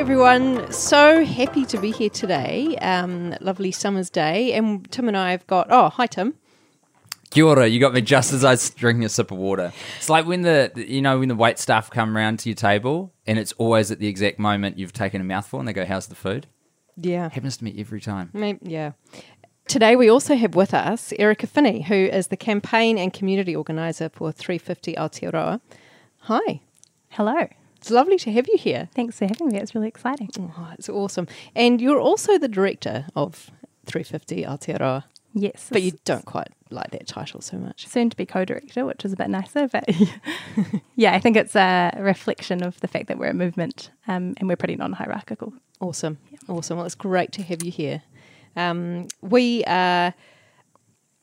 everyone. So happy to be here today. Um, lovely summer's day. And Tim and I have got, oh, hi, Tim. Kia ora, you got me just as I was drinking a sip of water. It's like when the, you know, when the wait staff come around to your table and it's always at the exact moment you've taken a mouthful and they go, how's the food? Yeah. Happens to me every time. Maybe, yeah. Today we also have with us Erica Finney, who is the campaign and community organiser for 350 Aotearoa. Hi. Hello. It's lovely to have you here. Thanks for having me. It's really exciting. Oh, it's awesome. And you're also the director of 350 Aotearoa, Yes. but you don't quite like that title so much. soon to be co-director, which is a bit nicer, but yeah, I think it's a reflection of the fact that we're a movement um, and we're pretty non-hierarchical. Awesome. Awesome. Well, it's great to have you here. Um, we uh,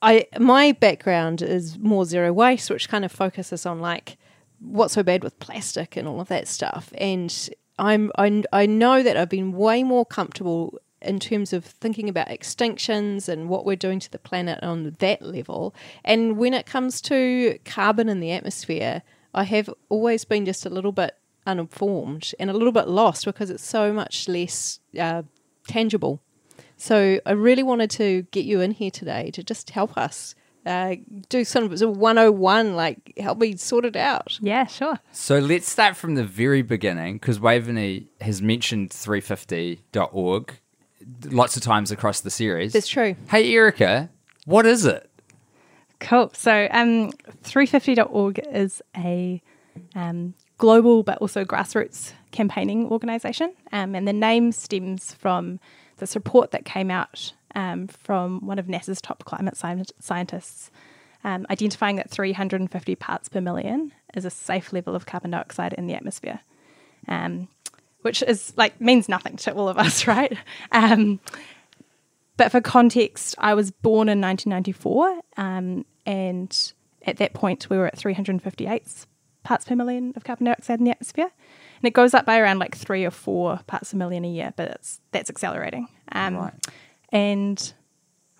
I my background is more zero waste, which kind of focuses on like what's so bad with plastic and all of that stuff. And I'm I, I know that I've been way more comfortable in terms of thinking about extinctions and what we're doing to the planet on that level. And when it comes to carbon in the atmosphere, I have always been just a little bit uninformed and a little bit lost because it's so much less uh, tangible. So I really wanted to get you in here today to just help us uh, do some of a 101, like help me sort it out. Yeah, sure. So let's start from the very beginning because Waveney has mentioned 350.org lots of times across the series. That's true. Hey, Erica, what is it? Cool. So um, 350.org is a um, global but also grassroots campaigning organisation. Um, and the name stems from this report that came out um, from one of NASA's top climate scientists, um, identifying that 350 parts per million is a safe level of carbon dioxide in the atmosphere. Um, which is like means nothing to all of us, right? Um, but for context, I was born in 1994, um, and at that point, we were at 358 parts per million of carbon dioxide in the atmosphere, and it goes up by around like three or four parts per million a year, but it's that's accelerating. Um, Right. And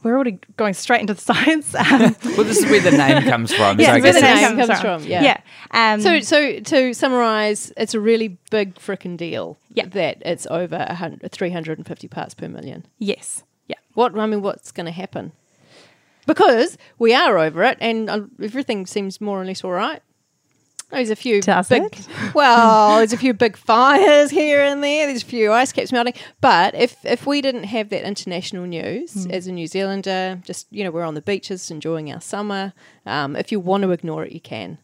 we're already going straight into the science. Um, Well, this is where the name comes from. yeah, so where the name comes comes from, from. yeah. yeah. Um, So, so to summarize, it's a really big frickin' deal Yeah. that it's over hundred, 350 parts per million. yes, yeah. What I mean, what's going to happen? Because we are over it, and uh, everything seems more or less all right. There's a few Does big, it? well, there's a few big fires here and there. There's a few ice caps melting. But if if we didn't have that international news as a New Zealander, just you know, we're on the beaches enjoying our summer. Um, if you want to ignore it, you can.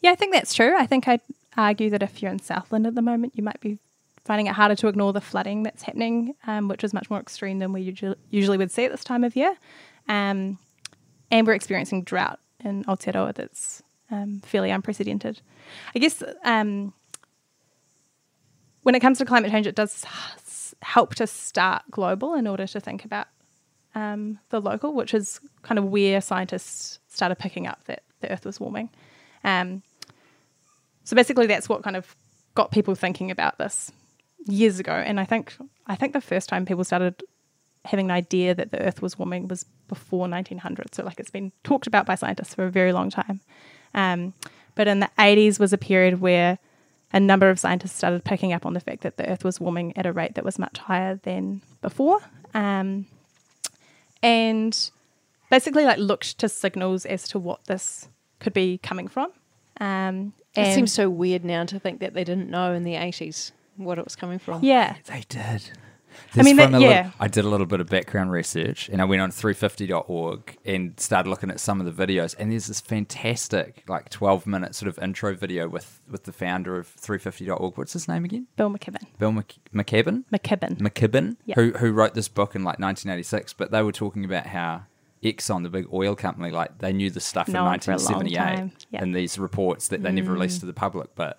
Yeah, I think that's true. I think I'd argue that if you're in Southland at the moment, you might be finding it harder to ignore the flooding that's happening, um, which is much more extreme than we usually, usually would see at this time of year. Um, and we're experiencing drought in Aotearoa that's um, fairly unprecedented. I guess um, when it comes to climate change, it does help to start global in order to think about um, the local, which is kind of where scientists started picking up that the Earth was warming. Um, so basically, that's what kind of got people thinking about this years ago. And I think I think the first time people started having an idea that the Earth was warming was before 1900. So like it's been talked about by scientists for a very long time. Um, but in the 80s was a period where a number of scientists started picking up on the fact that the Earth was warming at a rate that was much higher than before. Um, and basically like looked to signals as to what this could be coming from. Um, It seems so weird now to think that they didn't know in the 80s what it was coming from. yeah, They did. I mean, that- a little- yeah. I did a little bit of background research and I went on 350.org and started looking at some of the videos. And there's this fantastic, like 12 minute sort of intro video with, with the founder of 350.org. What's his name again? Bill McKibben. Bill Mc- McKibben? McKibben. McKibben, Yeah. who, who wrote this book in like 1986. But they were talking about how Exxon, the big oil company, like they knew this stuff in for a long 1978 time. Yeah. Mm. these reports that they never released to the public. But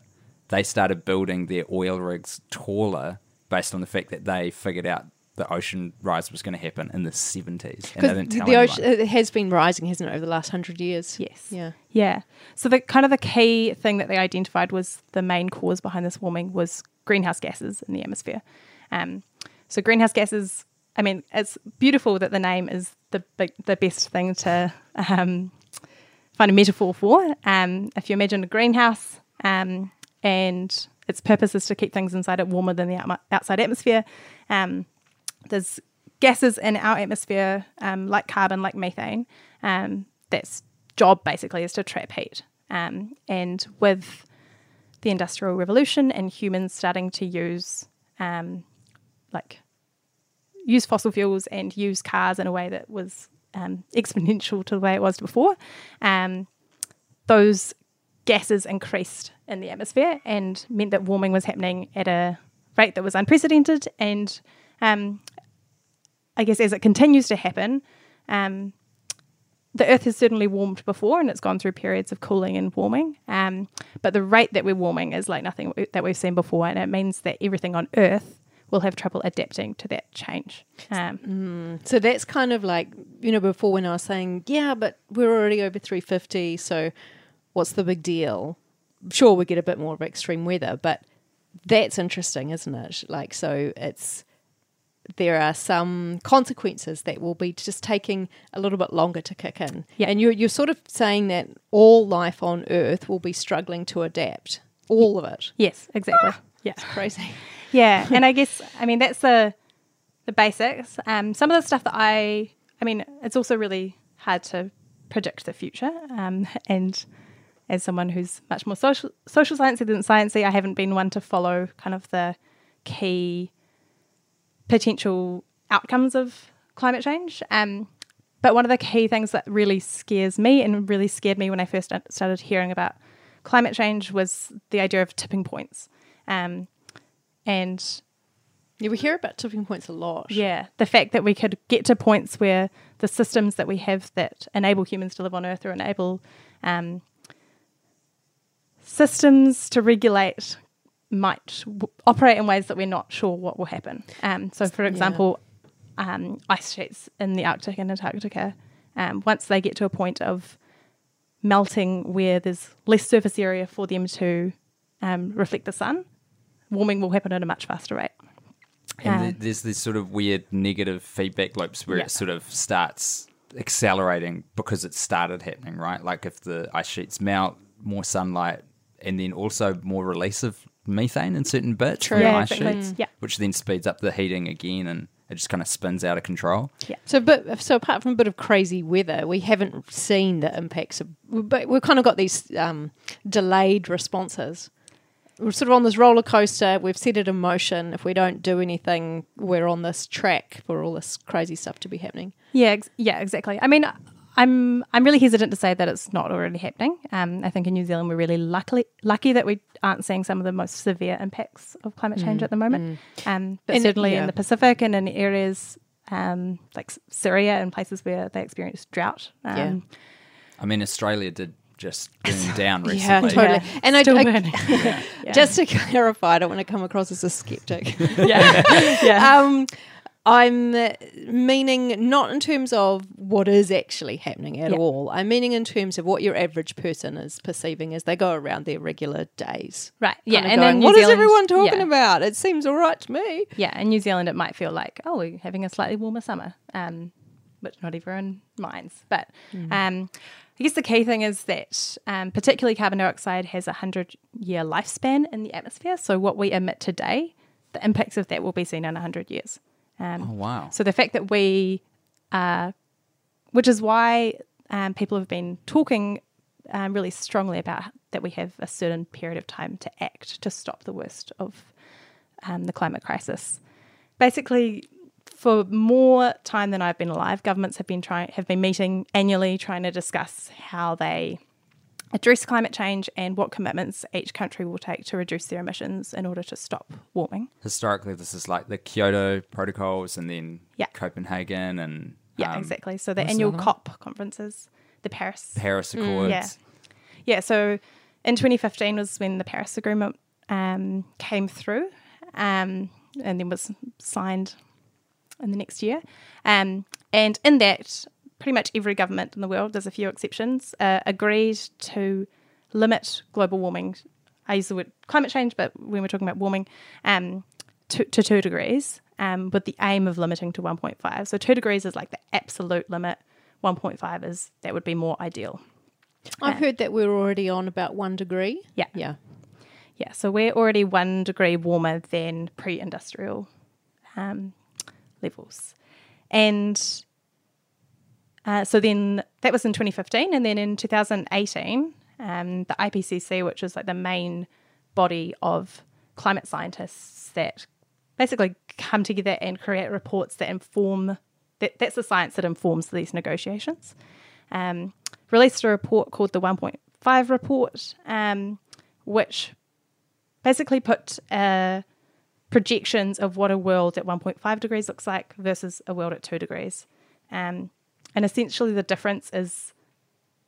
they started building their oil rigs taller based on the fact that they figured out the ocean rise was going to happen in the 70s. And they didn't tell the anyone. ocean it has been rising, hasn't it, over the last hundred years? Yes. Yeah. Yeah. So the kind of the key thing that they identified was the main cause behind this warming was greenhouse gases in the atmosphere. Um, so greenhouse gases. I mean, it's beautiful that the name is the big, the best thing to um, find a metaphor for. Um, if you imagine a greenhouse um, and its purpose is to keep things inside it warmer than the out- outside atmosphere. Um, there's gases in our atmosphere, um, like carbon, like methane. Um, that's job basically is to trap heat. Um, and with the industrial revolution and humans starting to use um, like use fossil fuels and use cars in a way that was um, exponential to the way it was before, um, those gases increased in the atmosphere and meant that warming was happening at a rate that was unprecedented. And um, I guess as it continues to happen, um, the Earth has certainly warmed before and it's gone through periods of cooling and warming. Um, but the rate that we're warming is like nothing that we've seen before. And it means that everything on Earth will have trouble adapting to that change. Um, So that's kind of like, you know, before when I was saying, yeah, but we're already over 350, so what's the big deal? Sure, we get a bit more of extreme weather, but that's interesting, isn't it? Like, so it's, there are some consequences that will be just taking a little bit longer to kick in. Yeah. And you're, you're sort of saying that all life on Earth will be struggling to adapt, all of it. yes, exactly. Yeah. Crazy. yeah and i guess i mean that's the the basics um, some of the stuff that i i mean it's also really hard to predict the future um, and as someone who's much more social social sciencey than sciencey i haven't been one to follow kind of the key potential outcomes of climate change um, but one of the key things that really scares me and really scared me when i first started hearing about climate change was the idea of tipping points um, and Yeah, we hear about tipping points a lot. yeah, the fact that we could get to points where the systems that we have that enable humans to live on Earth or enable um, systems to regulate might w- operate in ways that we're not sure what will happen. Um, so, for example, um, ice sheets in the Arctic and Antarctica, um, once they get to a point of melting where there's less surface area for them to um, reflect the sun, warming will happen at a much faster rate. And Um, there's this sort of weird negative feedback loops where Yeah. it sort of starts accelerating because it started happening, right? Like if the ice sheets melt, more sunlight, and then also more release of methane in certain bits from Yeah, ice exactly. sheets, Yeah. which then speeds up the heating again and it just kind of spins out of control. Yeah. So, but so apart from a bit of crazy weather, we haven't seen the impacts of. But we've kind of got these um, delayed responses. We're sort of on this roller coaster. We've set it in motion. If we don't do anything, we're on this track for all this crazy stuff to be happening. Yeah, ex- yeah, exactly. I mean, I'm I'm really hesitant to say that it's not already happening. Um, I think in New Zealand we're really lucky lucky that we aren't seeing some of the most severe impacts of climate change at the moment. Um, but And- certainly yeah. in the Pacific and in areas um, like Syria and places where they experience drought. Um, Yeah. I mean, Australia did just burn down recently. Yeah, totally. Yeah, And I, still I- burning. Yeah. just to clarify, I don't want to come across as a skeptic. yeah, yeah. um, I'm meaning not in terms of what is actually happening at Yeah. all. I'm meaning in terms of what your average person is perceiving as they go around their regular days. right. Yeah, and going, then New what is Zealand- everyone talking yeah. about? It seems all right to me. Yeah, in New Zealand, it might feel like, oh, we're having a slightly warmer summer, um, which not everyone minds. But um, I guess the key thing is that um, particularly carbon dioxide has a 100 year lifespan in the atmosphere. So what we emit today, the impacts of that will be seen in 100 years. Um, Oh, wow. so the fact that we, uh, which is why um, people have been talking um, really strongly about that we have a certain period of time to act to stop the worst of um, the climate crisis. Basically, for more time than I've been alive, governments have been trying have been meeting annually, trying to discuss how they address climate change and what commitments each country will take to reduce their emissions in order to stop warming. Historically, this is like the Kyoto protocols and then Yeah. Copenhagen and Yeah, um, exactly. So the annual COP conferences, the Paris. Paris Accords. Yeah. Yeah, so in 2015 was when the Paris Agreement um, came through um, and then was signed in the next year. Um, and in that, pretty much every government in the world, there's a few exceptions, uh, agreed to limit global warming. I use the word climate change, but when we're talking about warming, um, to, to two degrees, um, with the aim of limiting to 1.5. So two degrees is like the absolute limit. 1.5 is that would be more ideal. I've Yeah. heard that we're already on about one degree. Yeah. Yeah. Yeah, so we're already one degree warmer than pre industrial um, levels. And uh, so then that was in 2015. And then in 2018, um, the IPCC, which is like the main body of climate scientists that basically come together and create reports that inform that, that's the science that informs these negotiations. Um, released a report called the 1.5 report, um, which basically put uh, projections of what a world at 1.5 degrees looks like versus a world at 2 degrees. Um, and essentially, the difference is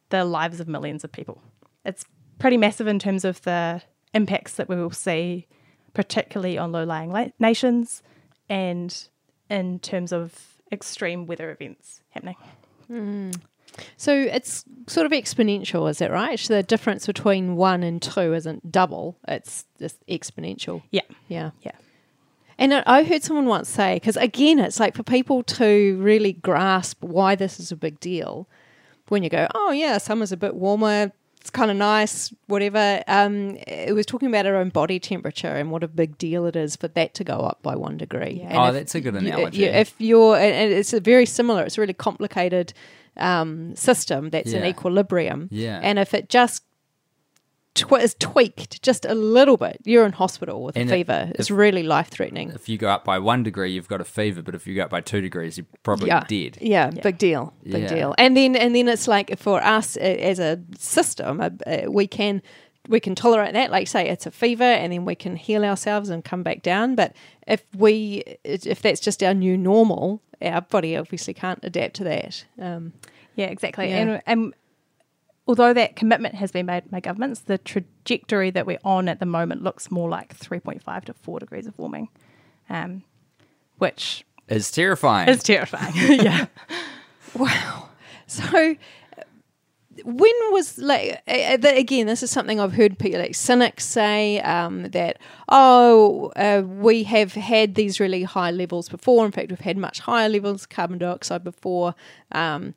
the lives of millions of people. It's pretty massive in terms of the impacts that we will see, particularly on low lying la- nations and in terms of extreme weather events happening. Mm. So it's sort of exponential, is it right? The difference between one and two isn't double; it's just exponential. Yeah, Yeah. yeah. And I I heard someone once say, because again, it's like for people to really grasp why this is a big deal, when you go, oh, yeah, summer's a bit warmer, it's kind of nice, whatever. Um, it was talking about our own body temperature and what a big deal it is for that to go up by one degree. Yeah. And Oh, if that's a good analogy. you- if you're, and it's a very similar, it's a really complicated um, system that's in equilibrium. Yeah. And if it just tw- is tweaked just a little bit, you're in hospital with And a if- fever. It's if- really life threatening. If you go up by one degree, you've got a fever, but if you go up by two degrees, you're probably yeah. dead. Yeah, Yeah. big deal, big Yeah. deal. And then and then it's like for us as a system, we can we can tolerate that. Like say it's a fever, and then we can heal ourselves and come back down. But if we if that's just our new normal, our body obviously can't adapt to that. Um, Yeah, exactly. Yeah. And, and although that commitment has been made by governments, the trajectory that we're on at the moment looks more like 3.5 to 4 degrees of warming, um, which is terrifying. is terrifying. yeah. Wow. So when was like the- again this is something i've heard people like cynics say um, that oh uh, we have had these really high levels before in fact we've had much higher levels of carbon dioxide before um,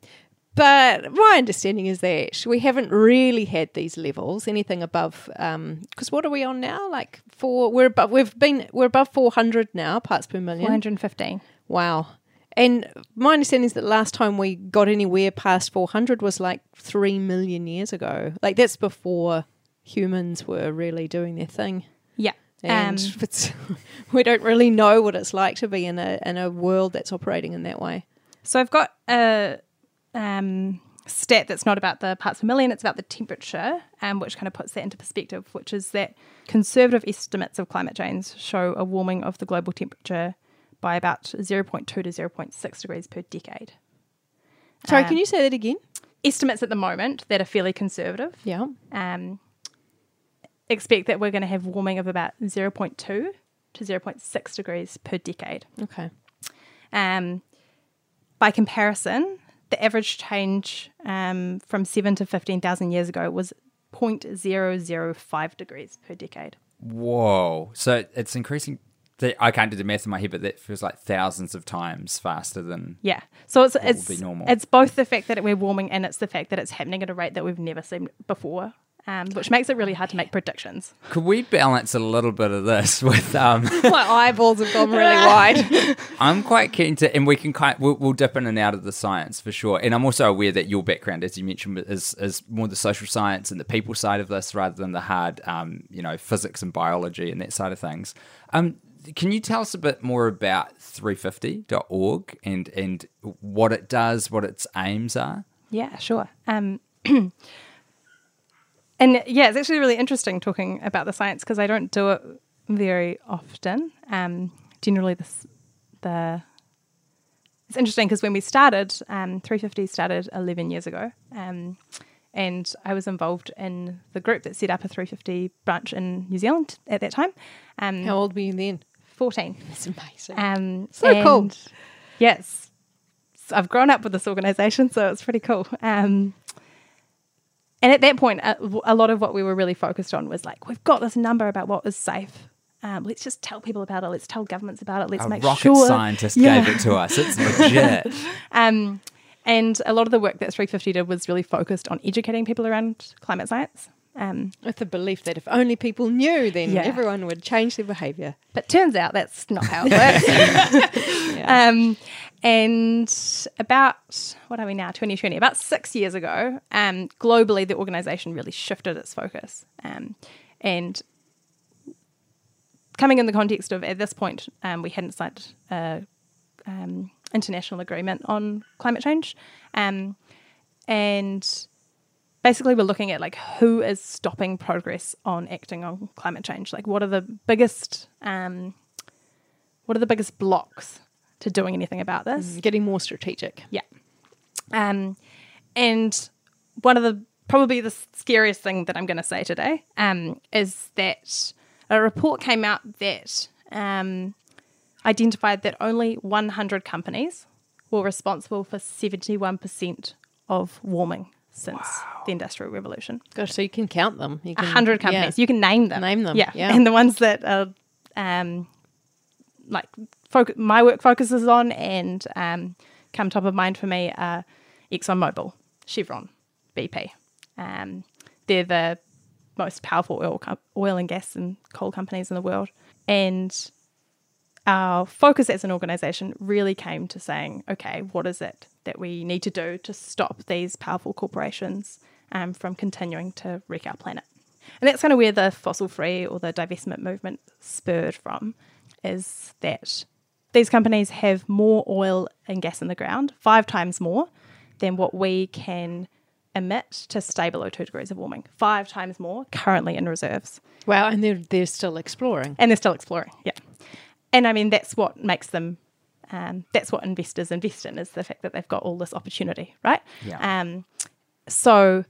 but my understanding is that we haven't really had these levels anything above because what are we on now like four we're above we've been we're above 400 now parts per million 415. Wow. And my understanding is that last time we got anywhere past 400 was like 3 million years ago. Like that's before humans were really doing their thing. Yeah. And Um, it's, we don't really know what it's like to be in a in a world that's operating in that way. So I've got a um, stat that's not about the parts per million, it's about the temperature, um, which kind of puts that into perspective, which is that conservative estimates of climate change show a warming of the global temperature by about 0.2 to 0.6 degrees per decade. Sorry, Um, can you say that again? Estimates at the moment that are fairly conservative Yeah. um, expect that we're going to have warming of about 0.2 to 0.6 degrees per decade. Okay. Um, by comparison, the average change um, from seven to 15,000 years ago was 0.005 degrees per decade. Whoa. So it's increasing. I can't do the math in my head, but that feels like thousands of times faster than. Yeah. So it's it's be normal? it's both the fact that we're warming and it's the fact that it's happening at a rate that we've never seen before, um, which makes it really hard to make predictions. Could we balance a little bit of this with? Um, My eyeballs have gone really wide. I'm quite keen to, and we can kind we'll, we'll dip in and out of the science for sure. And I'm also aware that your background, as you mentioned, is is more the social science and the people side of this rather than the hard, um, you know, physics and biology and that side of things. Um, can you tell us a bit more about 350.org and and what it does, what its aims are? Yeah, sure. Um, and yeah, it's actually really interesting talking about the science because I don't do it very often. Um, generally, this the it's interesting because when we started, um, 350 started 11 years ago, um, and I was involved in the group that set up a 350 branch in New Zealand at that time. Um, How old were you then? 14. That's amazing. Um, So cool. Yes. I've grown up with this organization, so it's pretty cool. Um, and at that point, a, a lot of what we were really focused on was like, we've got this number about what is safe. Um, let's just tell people about it. Let's tell governments about it. Let's A make rocket sure. scientist Yeah. gave it to us. It's legit. Um, and a lot of the work that 350 did was really focused on educating people around climate science Um, With the belief that if only people knew, then Yeah. everyone would change their behaviour. but turns out that's not how it works. Yeah. And about what are we now? 2020. About six years ago, um, globally, the organization really shifted its focus. Um, and coming in the context of at this point, um, we hadn't signed a um, international agreement on climate change, um, and basically we're looking at like who is stopping progress on acting on climate change. Like, what are the biggest um, what are the biggest blocks to doing anything about this? Getting more strategic. Yeah. Um, and one of the probably the scariest thing that I'm going to say today um, is that a report came out that um, identified that only 100 companies were responsible for 71% of warming since the Industrial Revolution. Gosh, so you can count them. You A can, hundred yeah. companies. You can name them. Name them, Yeah. yeah. And the ones that are um, like my work focuses on and um, come top of mind for me are ExxonMobil, Chevron, BP. Um, they're the most powerful oil com- oil and gas and coal companies in the world. And our focus as an organization really came to saying, okay, what is it that we need to do to stop these powerful corporations um, from continuing to wreck our planet? And that's kind of where the fossil free or the divestment movement spurred from, is that these companies have more oil and gas in the ground, five times more than what we can emit to stay below two degrees of warming. Five times more currently in reserves Wow, and they're they're still exploring. and they're still exploring. Yeah, and I mean that's what makes them. Um, that's what investors invest in is the fact that they've got all this opportunity, right? Yeah. Um, so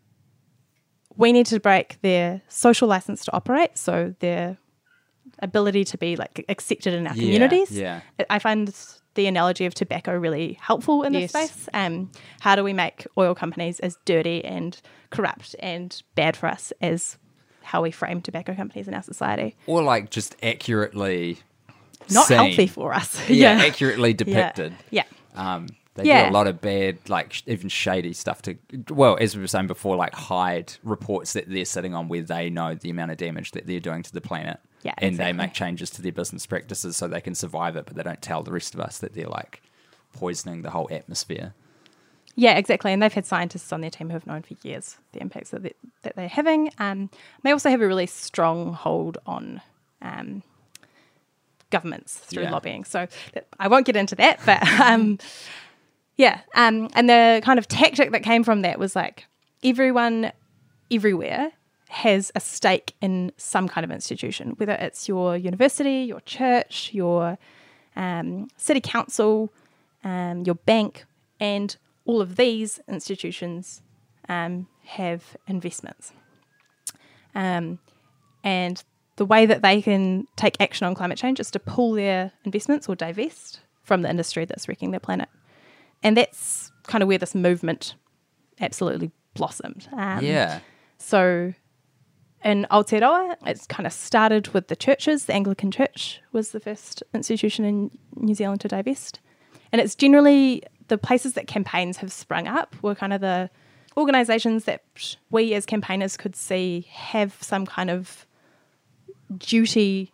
we need to break their social license to operate, so their ability to be like accepted in our Yeah, communities. yeah. I- I find the analogy of tobacco really helpful in this Yes. space. Um, how do we make oil companies as dirty and corrupt and bad for us as how we frame tobacco companies in our society? Or like just accurately not seen. healthy for us. Yeah, accurately Yeah. depicted. Yeah. Um, they Yeah. do a lot of bad, like sh- even shady stuff to, well, as we were saying before, like hide reports that they're sitting on where they know the amount of damage that they're doing to the planet. Yeah, And exactly. they make changes to their business practices so they can survive it, but they don't tell the rest of us that they're like poisoning the whole atmosphere. Yeah, exactly. And they've had scientists on their team who have known for years the impacts that, they, that they're having. Um, they also have a really strong hold on um, governments through Yeah. lobbying. So that, I won't get into that, but um, yeah. Um, and the kind of tactic that came from that was like everyone everywhere has a stake in some kind of institution, whether it's your university, your church, your um, city council, um, your bank, and all of these institutions um, have investments. Um, and the way that they can take action on climate change is to pull their investments or divest from the industry that's wrecking their planet. And that's kind of where this movement absolutely blossomed. Um, yeah. so in Aotearoa, it's kind of started with the churches. The Anglican Church was the first institution in New Zealand to divest. And it's generally the places that campaigns have sprung up were kind of the organisations that we as campaigners could see have some kind of duty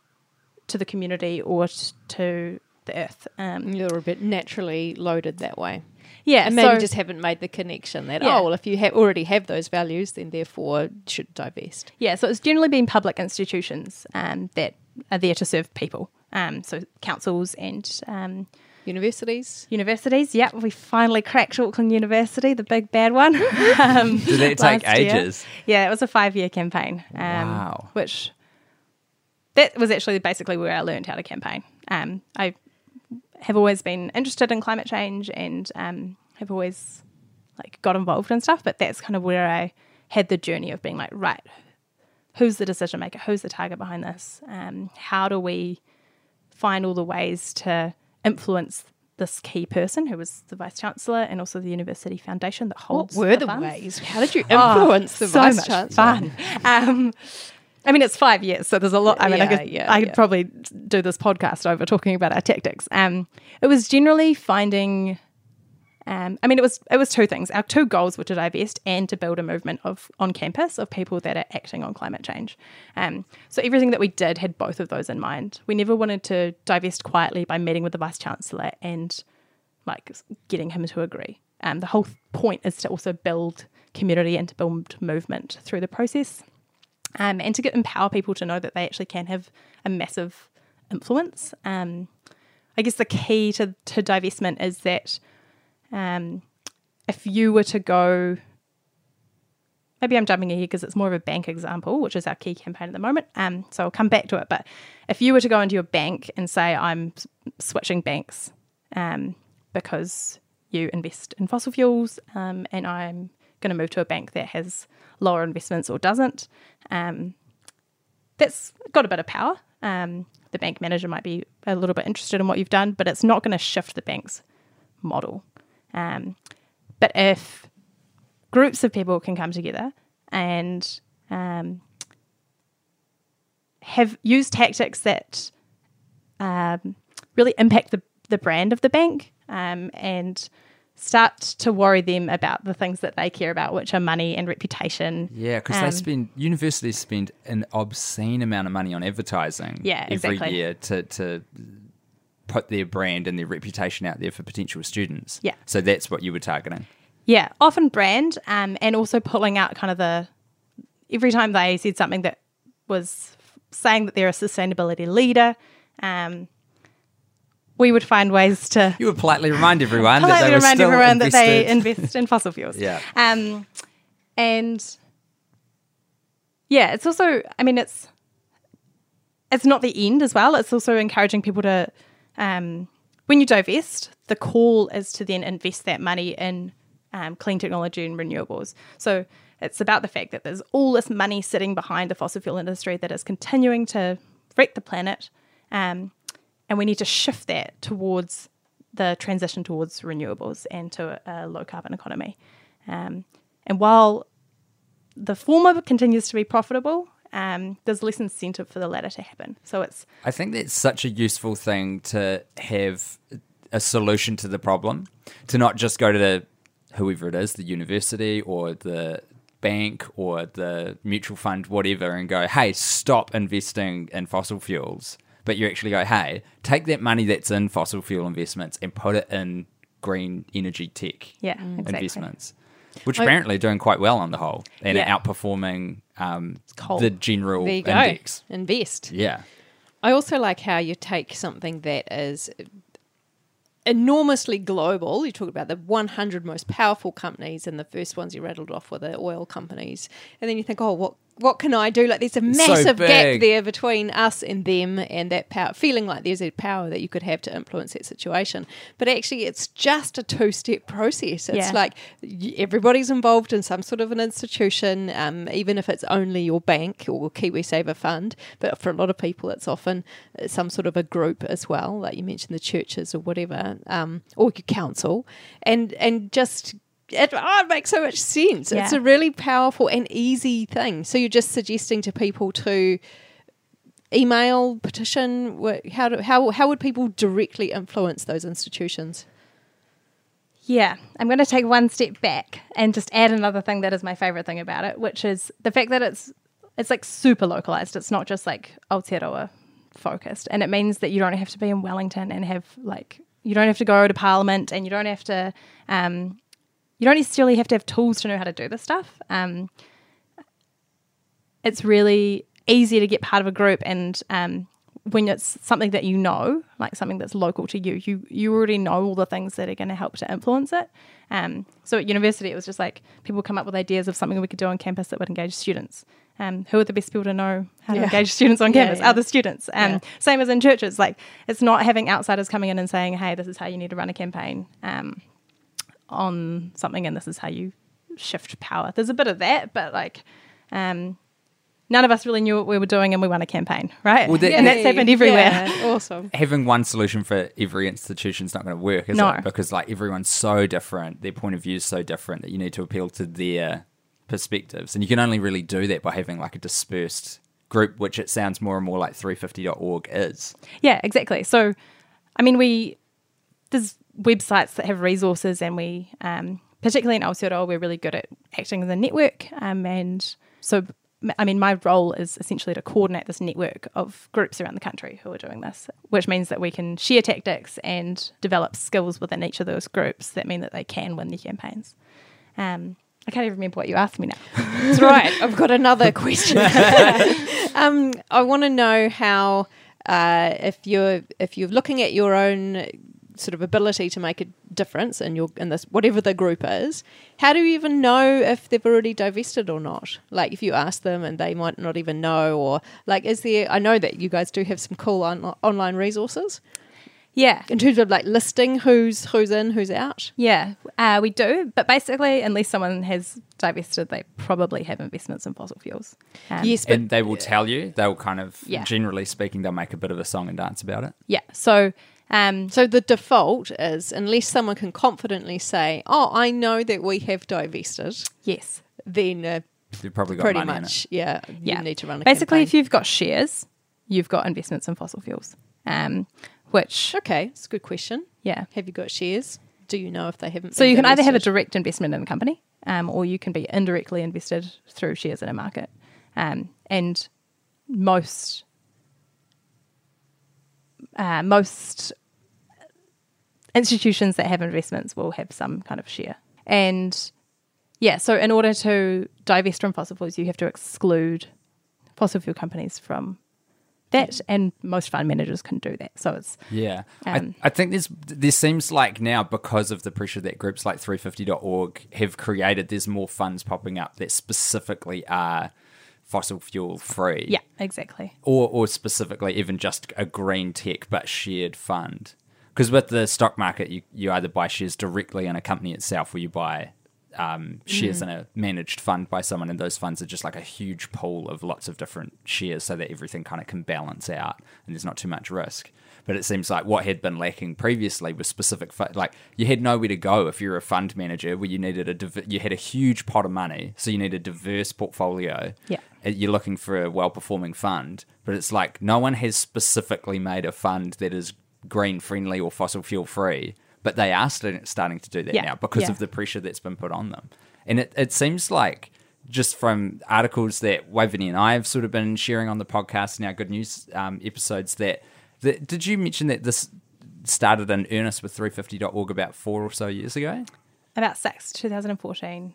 to the community or to the earth. Um, You're a bit naturally loaded that way. Yeah, And maybe so- just haven't made the connection that, Yeah. oh, well, if you ha- already have those values, then therefore should divest. Yeah, so it's generally been public institutions um, that are there to serve people. Um, so councils and um, Universities. universities. Yeah, we finally cracked Auckland University, the big bad one. um, Did that take last year. ages? Yeah, it was a five-year campaign. Um, Wow. Which that was actually basically where I learned how to campaign. Um, I have always been interested in climate change and um, have always like got involved in stuff, but that's kind of where I had the journey of being like, right, who's the decision maker? Who's the target behind this? Um, how do we find all the ways to influence this key person who was the vice chancellor and also the university foundation that holds What were the, funds? ways? How did you Oh, influence the so vice much chancellor? fun. Um, I mean, it's five years, so there's a lot. I mean, I could, yeah, I could yeah. probably do this podcast over talking about our tactics. Um, it was generally finding Um, I mean, it was it was two things. Our two goals were to divest and to build a movement of on campus of people that are acting on climate change. Um, so everything that we did had both of those in mind. We never wanted to divest quietly by meeting with the vice chancellor and like getting him to agree. Um, the whole point is to also build community and to build movement through the process, um, and to get empower people to know that they actually can have a massive influence. Um, I guess the key to, to divestment is that um, if you were to go, maybe I'm jumping ahead because it's more of a bank example, which is our key campaign at the moment. Um, so I'll come back to it. But if you were to go into your bank and say, I'm switching banks um, because you invest in fossil fuels um, and I'm going to move to a bank that has lower investments or doesn't, um, that's got a bit of power. Um, the bank manager might be a little bit interested in what you've done, but it's not going to shift the bank's model. Um, but if groups of people can come together and um, have used tactics that um, really impact the, the brand of the bank um, and start to worry them about the things that they care about, which are money and reputation. Yeah, because Um, they spend universities spend an obscene amount of money on advertising. Yeah, every exactly. year to to put their brand and their reputation out there for potential students. Yeah. so that's what you were targeting. Yeah, often brand, um, and also pulling out kind of the every time they said something that was saying that they're a sustainability leader, um, we would find ways to You would politely remind everyone that politely they were remind everyone that they invest in fossil fuels. Yeah. Um, and yeah, it's also, I mean, it's it's not the end as well. It's also encouraging people to, um, when you divest, the call is to then invest that money in um, clean technology and renewables. So it's about the fact that there's all this money sitting behind the fossil fuel industry that is continuing to wreck the planet, um, and we need to shift that towards the transition towards renewables and to a low carbon economy. Um, and while the former continues to be profitable, um, there's less incentive for the latter to happen. So it's I think that's such a useful thing to have a solution to the problem, to not just go to the whoever it is, the university or the bank or the mutual fund, whatever, and go, hey, stop investing in fossil fuels. But you actually go, hey, take that money that's in fossil fuel investments and put it in green energy tech yeah, exactly. investments, which apparently are doing quite well on the whole and Yeah. outperforming um, the general you go. index. Invest. Yeah. I also like how you take something that is enormously global. You talk about the 100 most powerful companies, and the first ones you rattled off were the oil companies. And then you think, oh, what what can I do? Like, there's a It's so massive gap there between us and them, and that power, feeling like there's a power that you could have to influence that situation. But actually, it's just a two step process. It's Yeah. like everybody's involved in some sort of an institution, um, even if it's only your bank or KiwiSaver fund. But for a lot of people, it's often uh, some sort of a group as well, like you mentioned, the churches or whatever, um, or your council, and and just. It, oh, it makes so much sense. It's a really powerful and easy thing. So you're just suggesting to people to email, petition. How do, how how would people directly influence those institutions? Yeah, I'm going to take one step back and just add another thing that is my favorite thing about it, which is the fact that it's it's like super localized. It's not just like Aotearoa focused, and it means that you don't have to be in Wellington and have like you don't have to go to Parliament and you don't have to um, you don't necessarily have to have tools to know how to do this stuff. Um, it's really easy to get part of a group and um, when it's something that you know like something that's local to you you you already know all the things that are going to help to influence it um, so at university it was just like people come up with ideas of something we could do on campus that would engage students um, who are the best people to know how to Yeah. engage students on Yeah, campus yeah. other students um, same as in churches like it's not having outsiders coming in and saying hey this is how you need to run a campaign um, on something and this is how you shift power there's a bit of that but like um, none of us really knew what we were doing and we won a campaign right Well, that- and that's happened everywhere Yeah, awesome. having one solution for every institution is not going to work, is No. it? Because like everyone's so different, their point of view is so different that you need to appeal to their perspectives, and you can only really do that by having like a dispersed group, which it sounds more and more like 350.org is. Yeah, exactly. So, I mean, we there's websites that have resources, and we, um, particularly in Aotearoa, we're really good at acting as a network. Um, and so, I mean, my role is essentially to coordinate this network of groups around the country who are doing this, which means that we can share tactics and develop skills within each of those groups that mean that they can win their campaigns. Um, I can't even remember what you asked me now. That's right. I've got another question. um, I want to know how uh, if you're if you're looking at your own sort of ability to make a difference in your in this whatever the group is, how do you even know if they've already divested or not? Like if you ask them and they might not even know, or like is there? I know that you guys do have some cool on, online resources Yeah, in terms of like listing who's who's in, who's out. yeah, uh, we do. But basically, unless someone has divested, they probably have investments in fossil fuels. Um, yes, but and they will tell you. They'll kind of, Yeah. generally speaking, they'll make a bit of a song and dance about it. Yeah. So, um, So the default is unless someone can confidently say, "Oh, I know that we have divested," yes. then uh, They've probably got pretty money much, yeah, you Yeah. need to run a Basically, campaign. if you've got shares, you've got investments in fossil fuels. Um, which, okay, it's a good question. yeah. Have you got shares? Do you know if they haven't? So been you can either have a direct investment in a company, um, or you can be indirectly invested through shares in a market. Um, and most uh, most institutions that have investments will have some kind of share. And yeah, so in order to divest from fossil fuels, you have to exclude fossil fuel companies from that, and most fund managers can do that. So it's Yeah, Um, I, I think there's there seems like now because of the pressure that groups like 350.org have created, there's more funds popping up that specifically are fossil fuel free. yeah, exactly. or or specifically even just a green tech but shared fund. Because with the stock market, you, you either buy shares directly in a company itself, or you buy um, shares in a managed fund by someone, and those funds are just like a huge pool of lots of different shares, so that everything kind of can balance out, and there's not too much risk. But it seems like what had been lacking previously was specific, fu- like you had nowhere to go if you're a fund manager, where you needed a div- you had a huge pot of money, so you need a diverse portfolio Yeah. uh, you're looking for a well performing fund, but it's like no one has specifically made a fund that is green friendly or fossil fuel free, but they are st- starting to do that Yeah, now because yeah. of the pressure that's been put on them. And it, it seems like just from articles that Waveney and I have sort of been sharing on the podcast and our good news um, episodes that, that did you mention that this started in earnest with 350.org about four or so years ago? About six, 2014.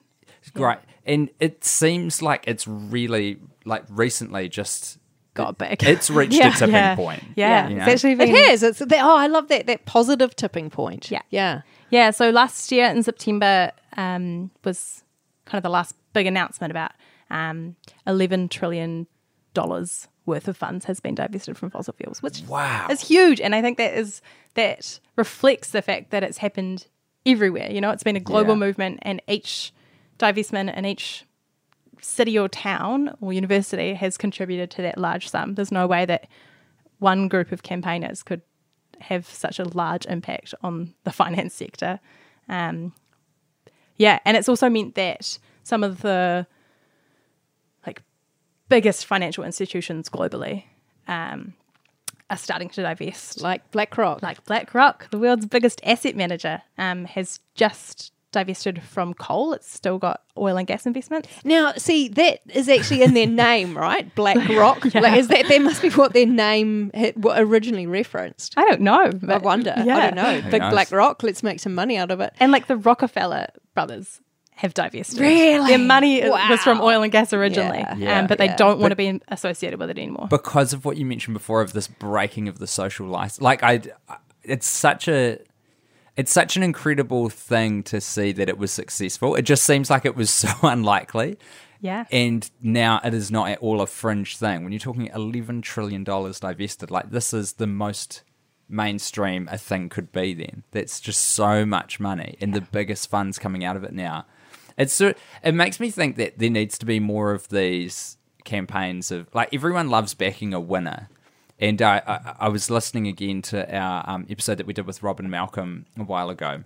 Great. And it seems like it's really like recently just got big. It's reached Yeah, a tipping yeah, point. Yeah, you know? it's actually It has. It's that, oh, I love that that positive tipping point. Yeah. yeah. Yeah, so last year in September um, was kind of the last big announcement about um, $11 trillion worth of funds has been divested from fossil fuels, which Wow. is huge. And I think that is that reflects the fact that it's happened everywhere. You know, it's been a global Yeah. movement, and each divestment and each city or town or university has contributed to that large sum. There's no way that one group of campaigners could have such a large impact on the finance sector. Um, yeah, and it's also meant that some of the like biggest financial institutions globally um, are starting to divest. Like BlackRock. Like BlackRock, the world's biggest asset manager, um, has just divested from coal. It's still got oil and gas investments. Now, see, that is actually in their name, right? BlackRock. Like, is that that must be what their name had, what originally referenced? I don't know. I but- wonder. I don't know. Who Big knows? Black Rock. Let's make some money out of it. And like the Rockefeller brothers have divested. Really? Their money is- was from oil and gas originally, Yeah. Yeah. um, but they Yeah. don't want to be associated with it anymore. because of what you mentioned before of this breaking of the social license. Like I, it's such a, it's such an incredible thing to see that it was successful. It just seems like it was so unlikely. yeah. And now it is not at all a fringe thing. When you're talking eleven trillion dollars divested, like this is the most mainstream a thing could be. Then that's just so much money, and the biggest funds coming out of it now. It's it makes me think that there needs to be more of these campaigns of like everyone loves backing a winner. And I, I, I was listening again to our um, episode that we did with Robyn Malcolm a while ago,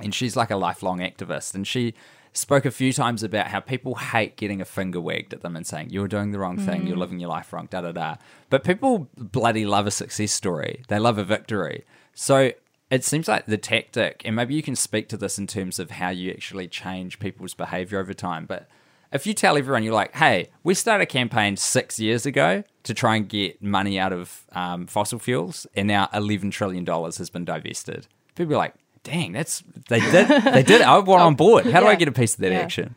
and she's like a lifelong activist. And she spoke a few times about how people hate getting a finger wagged at them and saying you're doing the wrong thing. You're living your life wrong da da da. But people bloody love a success story. They love a victory. So It seems like the tactic, and maybe you can speak to this in terms of how you actually change people's behavior over time. But if you tell everyone, you're like, hey, we started a campaign six years ago to try and get money out of um, fossil fuels, and now $11 trillion has been divested. People are like, dang, that's, they did, they did it. I want on board. How do I get a piece of that Yeah. action?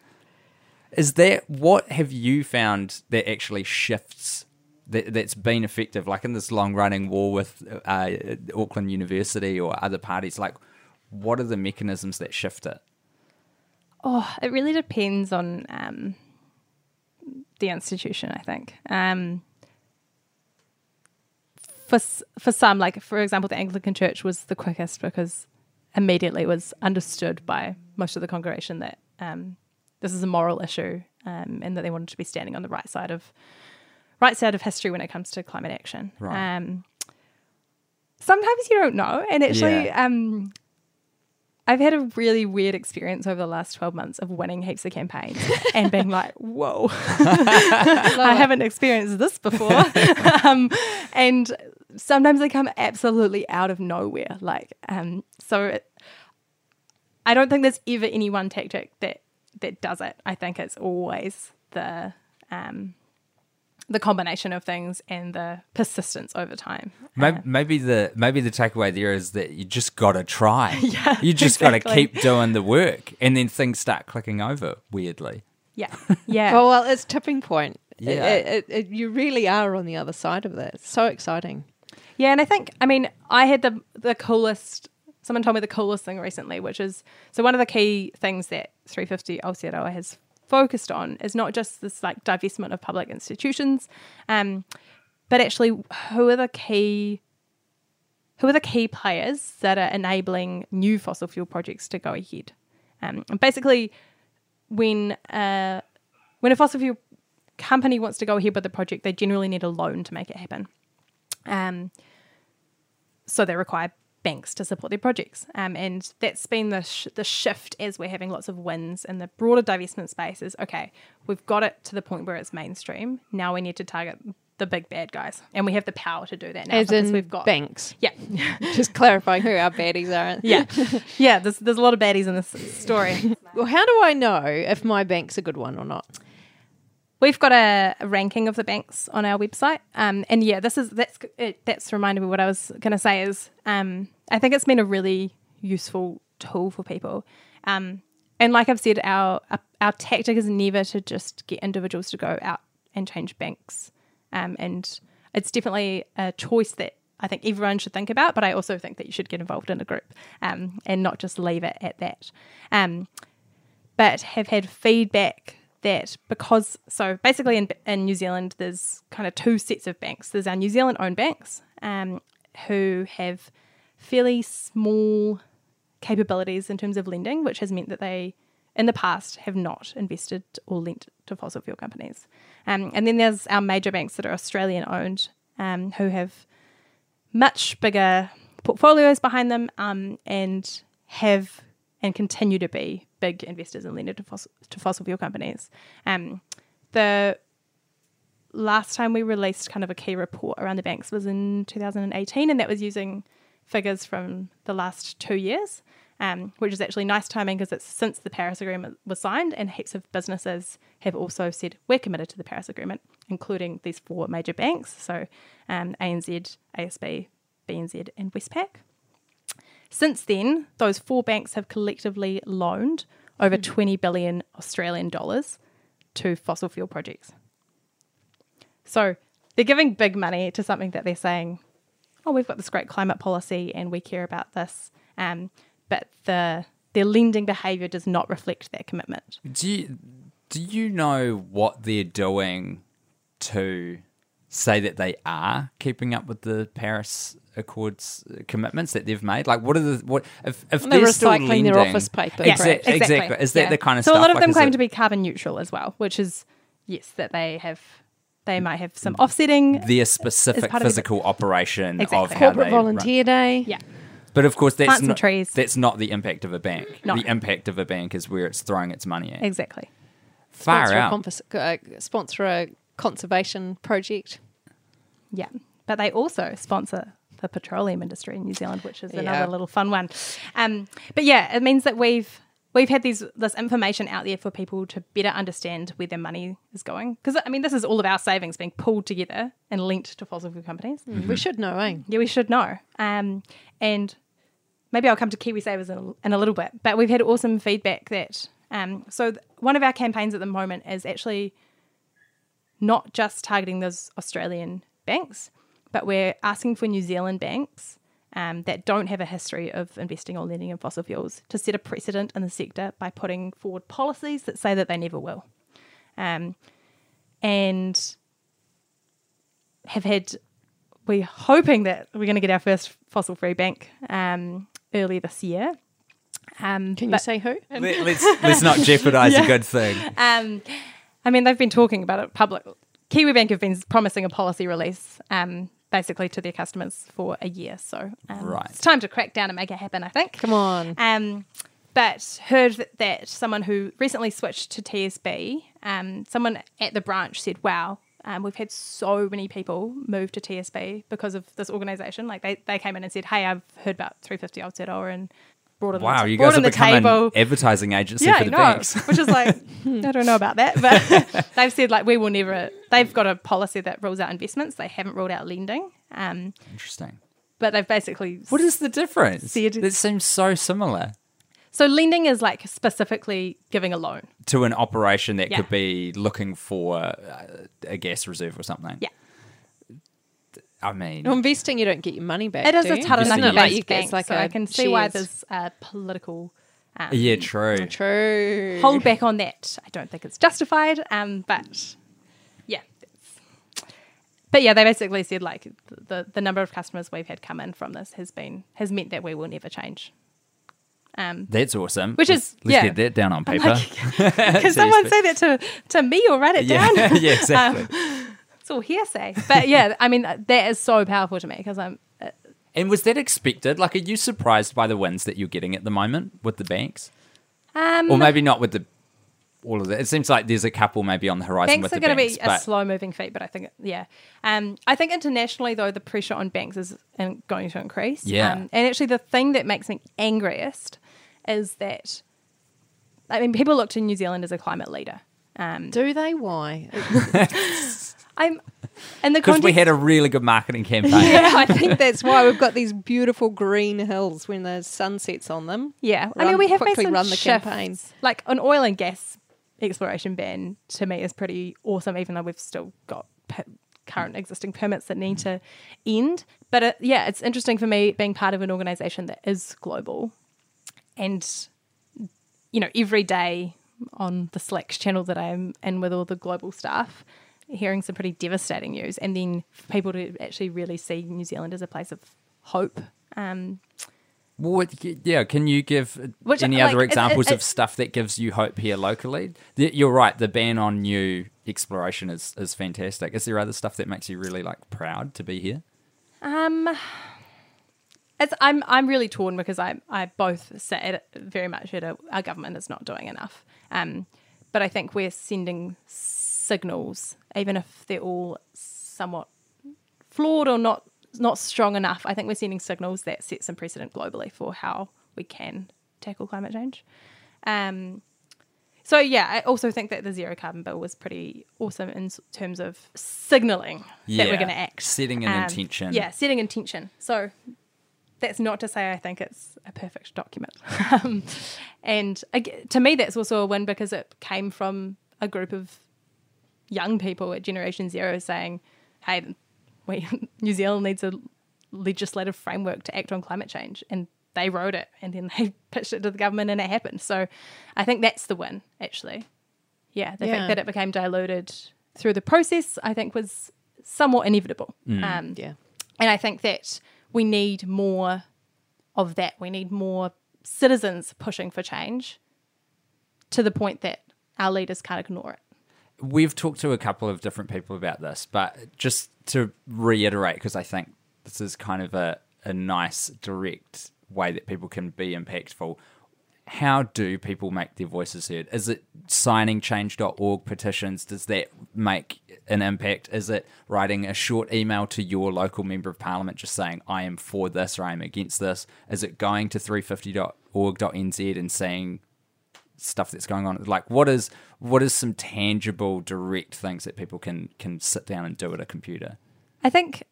Is that what have you found that actually shifts that, that's been effective, like in this long running war with uh, Auckland University or other parties? Like, what are the mechanisms that shift it? Oh, it really depends on um, the institution, I think. Um, for for some, like for example, the Anglican Church was the quickest because immediately it was understood by most of the congregation that um, this is a moral issue um, and that they wanted to be standing on the right side of right side of history when it comes to climate action. Right. Um, sometimes you don't know, and actually, Yeah. I've had a really weird experience over the last 12 months of winning heaps of campaigns and being like, whoa, I haven't experienced this before. um, and sometimes they come absolutely out of nowhere. Like, um, so it, I don't think there's ever any one tactic that, that does it. I think it's always the, um, the combination of things and the persistence over time. Maybe, maybe the maybe the takeaway there is that you just got to try. Yeah, you just got to keep doing the work, and then things start clicking over. Weirdly, Yeah. Yeah. Oh well, it's tipping point. Yeah. it- it- it- you really are on the other side of that. It's so exciting. Yeah, and I think I mean I had the the coolest. Someone told me the coolest thing recently, which is so one of the key things that 350 Aotearoa has focused on is not just this like divestment of public institutions, um, but actually who are the key who are the key players that are enabling new fossil fuel projects to go ahead. Um, and basically, when uh, when a fossil fuel company wants to go ahead with a project, they generally need a loan to make it happen. Um, so they require banks to support their projects. Um, and that's been the, sh- the shift as we're having lots of wins in the broader divestment space is okay, we've got it to the point where it's mainstream. Now we need to target the big bad guys. And we have the power to do that now As because we've got banks. Yeah. Just clarifying who our baddies are. yeah. Yeah. There's, there's a lot of baddies in this story. Well, how do I know if my bank's a good one or not? We've got a, a ranking of the banks on our website, um, and yeah, this is that's it, that's reminded me what I was going to say is um, I think it's been a really useful tool for people, um, and like I've said, our our tactic is never to just get individuals to go out and change banks, um, and it's definitely a choice that I think everyone should think about. But I also think that you should get involved in a group um, and not just leave it at that. Um, but have had feedback that because so basically in, in New Zealand there's kind of two sets of banks. There's our New Zealand owned banks um, who have fairly small capabilities in terms of lending, which has meant that they in the past have not invested or lent to fossil fuel companies. Um, and then there's our major banks that are Australian owned um, who have much bigger portfolios behind them um, and have and continue to be big investors and lenders to fossil, to fossil fuel companies. Um, the last time we released kind of a key report around the banks was in 2018, and that was using figures from the last two years, um, which is actually nice timing because it's since the Paris Agreement was signed, and heaps of businesses have also said we're committed to the Paris Agreement, including these four major banks, so um, ANZ, ASB, BNZ, and Westpac. Since then, those four banks have collectively loaned over 20 billion Australian dollars to fossil fuel projects. So they're giving big money to something that they're saying, oh, we've got this great climate policy and we care about this. Um, but the their lending behaviour does not reflect that commitment. do you do you know what they're doing to say that they are keeping up with the Paris Accords commitments that they've made? Like, what are the what if if They're they're still recycling their office paper. Exac- Correct. exactly. Is that yeah. the kind of so stuff? So a lot of like, them claim it- to be carbon neutral as well, which is yes, that they have they might have some offsetting. their specific part of it. physical operation of Exactly. how Corporate they run- volunteer day. yeah, But of course, that's not trees. that's not the impact of a bank. No. The impact of a bank is where it's throwing its money at. exactly. Far sponsor, a out. uh, sponsor a conservation project. Yeah, but they also sponsor the petroleum industry in New Zealand, which is Yeah. another little fun one. Um, but yeah, it means that we've we've had these this information out there for people to better understand where their money is going. Because I mean, this is all of our savings being pulled together and linked to fossil fuel companies. We should know, eh? Yeah, we should know. Um, and maybe I'll come to Kiwi Savers in a, in a little bit. But we've had awesome feedback that. Um, so th- one of our campaigns at the moment is actually not just targeting those Australian banks, but we're asking for New Zealand banks um, that don't have a history of investing or lending in fossil fuels to set a precedent in the sector by putting forward policies that say that they never will. Um, and have had we're hoping that we're going to get our first fossil free bank um, early this year. Um, Can you say who? Let, us let's not jeopardize a good thing. I mean, they've been talking about it public. KiwiBank have been promising a policy release, um, basically to their customers for a year. So um, Right. it's time to crack down and make it happen. I think. Come on. Um, but heard that- that someone who recently switched to TSB, um, someone at the branch said, "Wow, um, we've had so many people move to TSB because of this organisation. Like they, they came in and said, "Hey, I've heard about 350 Aotearoa and brought in Wow, the, you guys have become table." an advertising agency yeah, for the know. banks. Which is like, I don't know about that, but they've said like we will never. They've got a policy that rules out investments. They haven't ruled out lending. Um, Interesting. but they've basically What is the difference? It- It seems so similar so lending is like specifically giving a loan. to an operation that Yeah. could be looking for uh, a gas reserve or something. Yeah. I mean, Well, investing, you don't get your money back. It is a you? Taranaki Isn't it based like you get- like so a I can see why there's a political um, yeah, true. True. hold back on that. I don't think it's justified, um, but yeah. But yeah, they basically said like the the number of customers we've had come in from this has been has meant that we will never change. Um, That's awesome. Which Let's- is- let's yeah. get that down on paper. can someone say that to to me or write it yeah, down? yeah, exactly. It's all hearsay. But yeah, I mean that is so powerful to me because I'm uh, and was that expected? Like, are you surprised by the wins that you're getting at the moment with the banks, um, or maybe not with the all of that? It seems like there's a couple maybe on the horizon banks with are going to be a slow moving feat, but I think yeah. Um, I think internationally though the pressure on banks is in- going to increase. Yeah. Um, and actually the thing that makes me angriest is that I mean people look to New Zealand as a climate leader. Um, Do they? Why? I'm in the because we had a really good marketing campaign. yeah, I think that's why we've got these beautiful green hills when the sun sets on them. Yeah, I mean we have quickly made some run the shifts. campaign. Like an oil and gas exploration ban to me is pretty awesome, even though we've still got per- current existing permits that need to end. But it, yeah, it's interesting for me being part of an organisation that is global, and you know every day on the Slack channel that I'm in with all the global staff. Hearing some pretty devastating news, and then for people to actually really see New Zealand as a place of hope. Um, what- yeah, can you give Which, any like, other examples it- of stuff that gives you hope here locally? You're right. The ban on new exploration is is fantastic. Is there other stuff that makes you really like proud to be here? Um, it's I'm I'm really torn because I I both sit at very much at a, our government is not doing enough. Um, but I think we're sending signals, even if they're all somewhat flawed or not not strong enough. I think we're sending signals that set some precedent globally for how we can tackle climate change. Um, so yeah, I also think that the zero carbon bill was pretty awesome in terms of signalling that Yeah, we're going to act, setting an intention. Yeah, setting intention. So that's not to say I think it's a perfect document. um, and to me, that's also a win because it came from a group of young people at Generation Zero saying, "Hey, we New Zealand needs a legislative framework to act on climate change," and they wrote it, and then they pitched it to the government, and it happened. So I think that's the win, actually. Yeah, the Yeah. fact that it became diluted through the process, I think, was somewhat inevitable. Mm. Um, Yeah. and I think that we need more of that. We need more citizens pushing for change to the point that our leaders can't ignore it. We've talked to a couple of different people about this, but just to reiterate, because I think this is kind of a, a nice, direct way that people can be impactful. How do people make their voices heard? Is it signing change.org petitions? Does that make an impact? Is it writing a short email to your local member of parliament just saying, I am for this or I am against this? Is it going to 350.org.nz and saying stuff that's going on? Like, what is what is some tangible, direct things that people can can sit down and do at a computer I think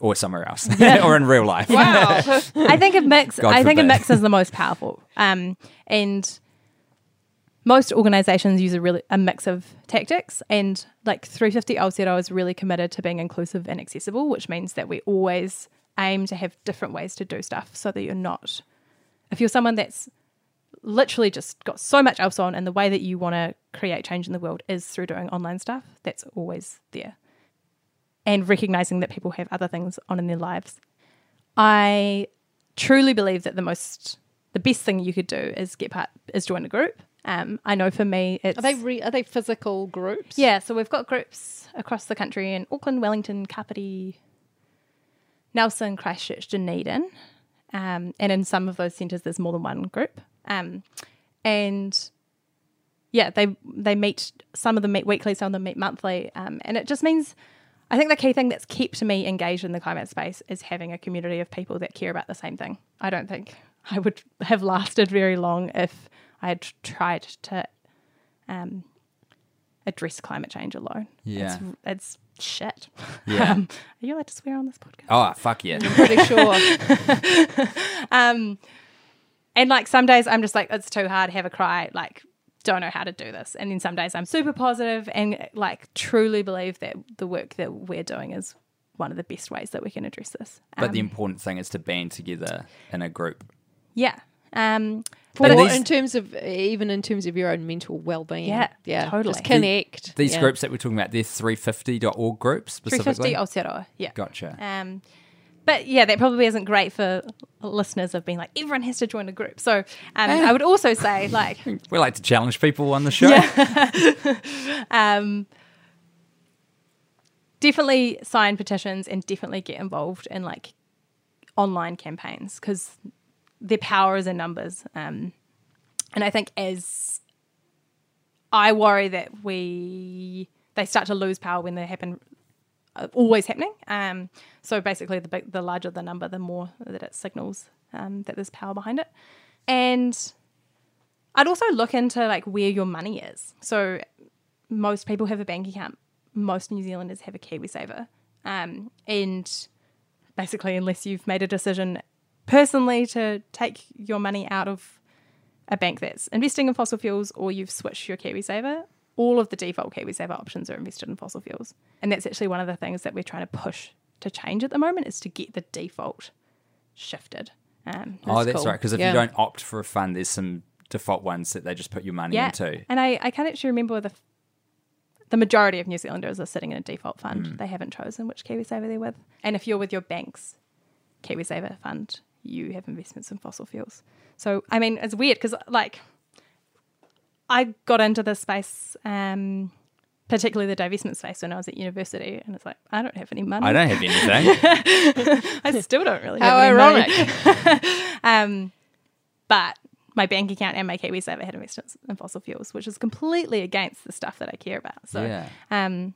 or somewhere else or in real life? Wow. I think a mix. God I think a forbid. mix is the most powerful. Um, and most organisations use a really a mix of tactics. And like 350 Aotearoa is really committed to being inclusive and accessible, which means that we always aim to have different ways to do stuff, so that you're not. If you're someone that's literally just got so much else on, and the way that you want to create change in the world is through doing online stuff, that's always there. And recognizing that people have other things on in their lives. I truly believe that the most the best thing you could do is get part is join a group. Um, I know for me it's Are they re- are they physical groups? yeah. So we've got groups across the country in Auckland, Wellington, Kapiti, Nelson, Christchurch, Dunedin, um, and in some of those centres there's more than one group. Um, and yeah, they they meet. Some of them meet weekly, some of them meet monthly, um, and it just means. I think the key thing that's kept me engaged in the climate space is having a community of people that care about the same thing. I don't think I would have lasted very long if I had tried to um, address climate change alone. Yeah. It's, it's shit. Yeah. Um, are you allowed to swear on this podcast? Oh, fuck yeah. I'm pretty sure. Um, and like some days I'm just like, it's too hard, have a cry, like, don't know how to do this. And then some days I'm super positive and like truly believe that the work that we're doing is one of the best ways that we can address this. But the Um, important thing is to band together in a group. yeah. Um, But these- in terms of even in terms of your own mental well being, Yeah, yeah, totally. Just connect. These yeah. groups that we're talking about, they're 350.org groups specifically. 350 Aotearoa. Yeah. Gotcha. Um, but yeah, that probably isn't great for listeners of being like, everyone has to join a group. So um, I would also say, like, We like to challenge people on the show. um, definitely sign petitions and definitely get involved in like online campaigns because their power is in numbers. Um, and I think as I worry that we they start to lose power when they happen, always happening. Um, so basically, the the larger the number, the more that it signals um, that there's power behind it. And I'd also look into like where your money is. So most people have a bank account. Most New Zealanders have a KiwiSaver. Um, and basically, unless you've made a decision personally to take your money out of a bank that's investing in fossil fuels or you've switched your KiwiSaver, all of the default KiwiSaver options are invested in fossil fuels. And that's actually one of the things that we're trying to push to change at the moment is to get the default shifted. Um, oh, That's that's cool. right. Because if Yeah. you don't opt for a fund, there's some default ones that they just put your money yeah. into. And I, I can't actually remember the the majority of New Zealanders are sitting in a default fund. They haven't chosen which KiwiSaver they're with. And if you're with your bank's KiwiSaver fund, you have investments in fossil fuels. So, I mean, it's weird because, like, I got into this space, um, particularly the divestment space, when I was at university. And it's like, I don't have any money. I don't have anything. I still don't really How have any money. ironic. Um, but my bank account and my KiwiSaver had investments in fossil fuels, which is completely against the stuff that I care about. So, Yeah. um,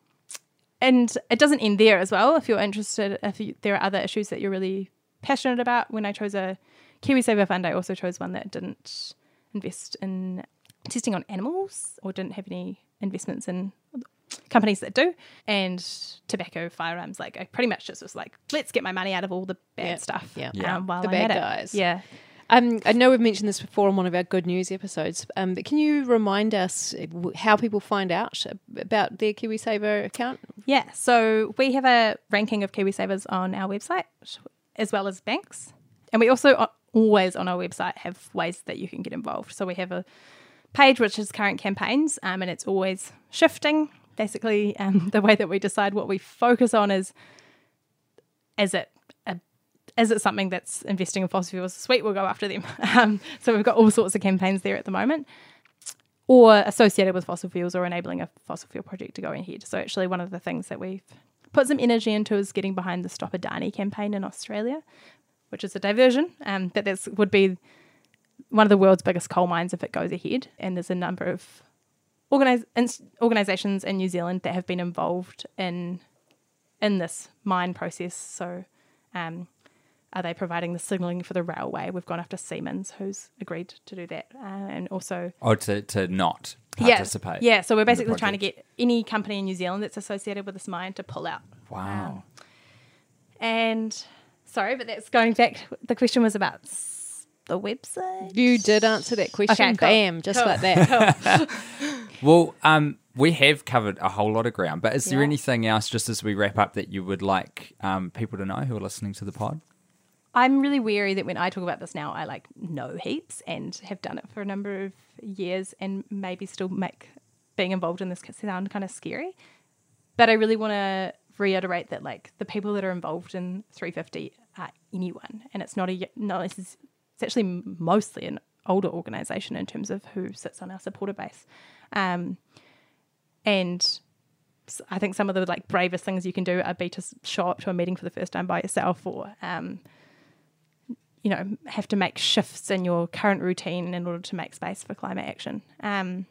and it doesn't end there as well. If you're interested, if you, there are other issues that you're really passionate about, when I chose a KiwiSaver fund, I also chose one that didn't invest in testing on animals or didn't have any investments in companies that do and tobacco firearms like i pretty much just was like let's get my money out of all the bad Yeah, stuff yeah. Yeah. um, while The I'm bad at it. guys. yeah Um, I know we've mentioned this before on one of our good news episodes, um, but can you remind us uh, how people find out about their KiwiSaver account? Yeah, so we have a ranking of KiwiSavers on our website as well as banks. And we also always on our website have ways that you can get involved. So we have a page which is current campaigns um, and it's always shifting. Basically, um, the way that we decide what we focus on is is it a is it something that's investing in fossil fuels? Sweet, we'll go after them. Um, so we've got all sorts of campaigns there at the moment or associated with fossil fuels or enabling a fossil fuel project to go ahead. So actually one of the things that we've put some energy into is getting behind the Stop Adani campaign in Australia, which is a diversion. Um, that this would be one of the world's biggest coal mines if it goes ahead. And there's a number of organize, ins- organizations in New Zealand that have been involved in in this mine process. So, um, are they providing the signalling for the railway? We've gone after Siemens, who's agreed to do that, uh, and also Or to, to not participate. Yeah, yeah. So we're basically trying to get any company in New Zealand that's associated with this mine to pull out. Wow. And sorry, but that's going back. The question was about the website. You did answer that question. Okay, cool. Bam, just Cool. like that. Well, um, we have covered a whole lot of ground, but is there anything else, just as we wrap up, that you would like um, people to know who are listening to the pod? I'm really wary that when I talk about this now, I like know heaps and have done it for a number of years and maybe still make being involved in this sound kind of scary. But I really want to reiterate that like the people that are involved in 350 are anyone, and it's not a no. This is it's actually mostly an older organisation in terms of who sits on our supporter base, um, and I think some of the like bravest things you can do are be to show up to a meeting for the first time by yourself, or um, you know, have to make shifts in your current routine in order to make space for climate action. Um,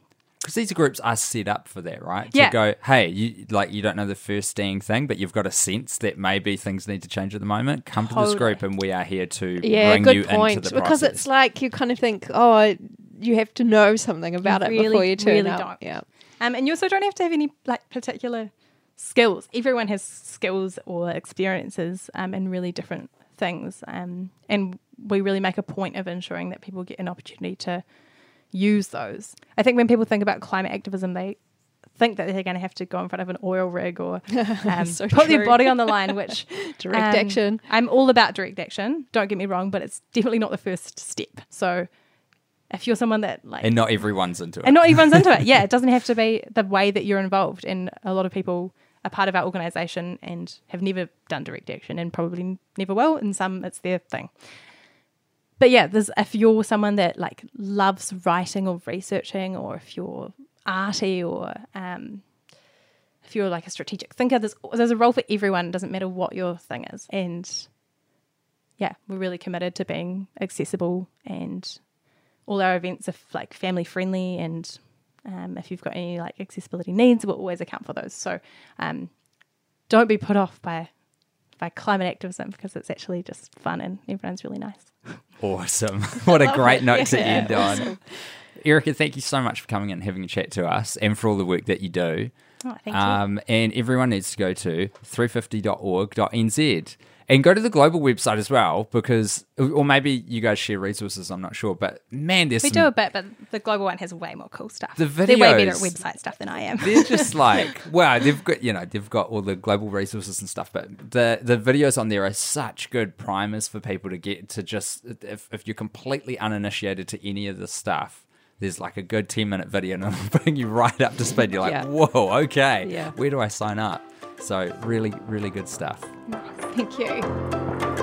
Because these groups are set up for that, right? Yeah. To go, hey, you like you don't know the first dang thing, but you've got a sense that maybe things need to change at the moment. Come to this group, and we are here to yeah, bring you good point. into the Because process. it's like you kind of think, oh, you have to know something about it really- before you turn really up. don't. Yeah. Um, and you also don't have to have any like particular skills. Everyone has skills or experiences um, in really different things, um, and we really make a point of ensuring that people get an opportunity to use those. I think when people think about climate activism, they think that they're going to have to go in front of an oil rig or um, So put their body on the line, which Direct um, action. I'm all about direct action. Don't get me wrong, but it's definitely not the first step. So if you're someone that like and not everyone's into it. and not everyone's into it. Yeah, it doesn't have to be the way that you're involved. And a lot of people are part of our organisation and have never done direct action and probably never will. And some, it's their thing. But yeah, there's if you're someone that like loves writing or researching, or if you're arty, or um, if you're like a strategic thinker, there's there's a role for everyone. It doesn't matter what your thing is. And yeah, we're really committed to being accessible and all our events are like family friendly and um, if you've got any like accessibility needs we'll always account for those so um, don't be put off by by climate activism because it's actually just fun and everyone's really nice Awesome. what a great note to Yeah, end on. Erica, thank you so much for coming in and having a chat to us and for all the work that you do. oh, thank you Um, and everyone needs to go to 350.org.nz and go to the global website as well because, or maybe you guys share resources, I'm not sure. But man, there's we some, do a bit but the global one has way more cool stuff The videos. they're way better at website stuff than i am they're just like wow they've got you know they've got all the global resources and stuff but the the videos on there are such good primers for people to get to just if, if you're completely uninitiated to any of this stuff there's like a good 10 minute video and it'll bring you right up to speed you're like Yeah. whoa okay Yeah. where do i sign up so really really good stuff Thank you.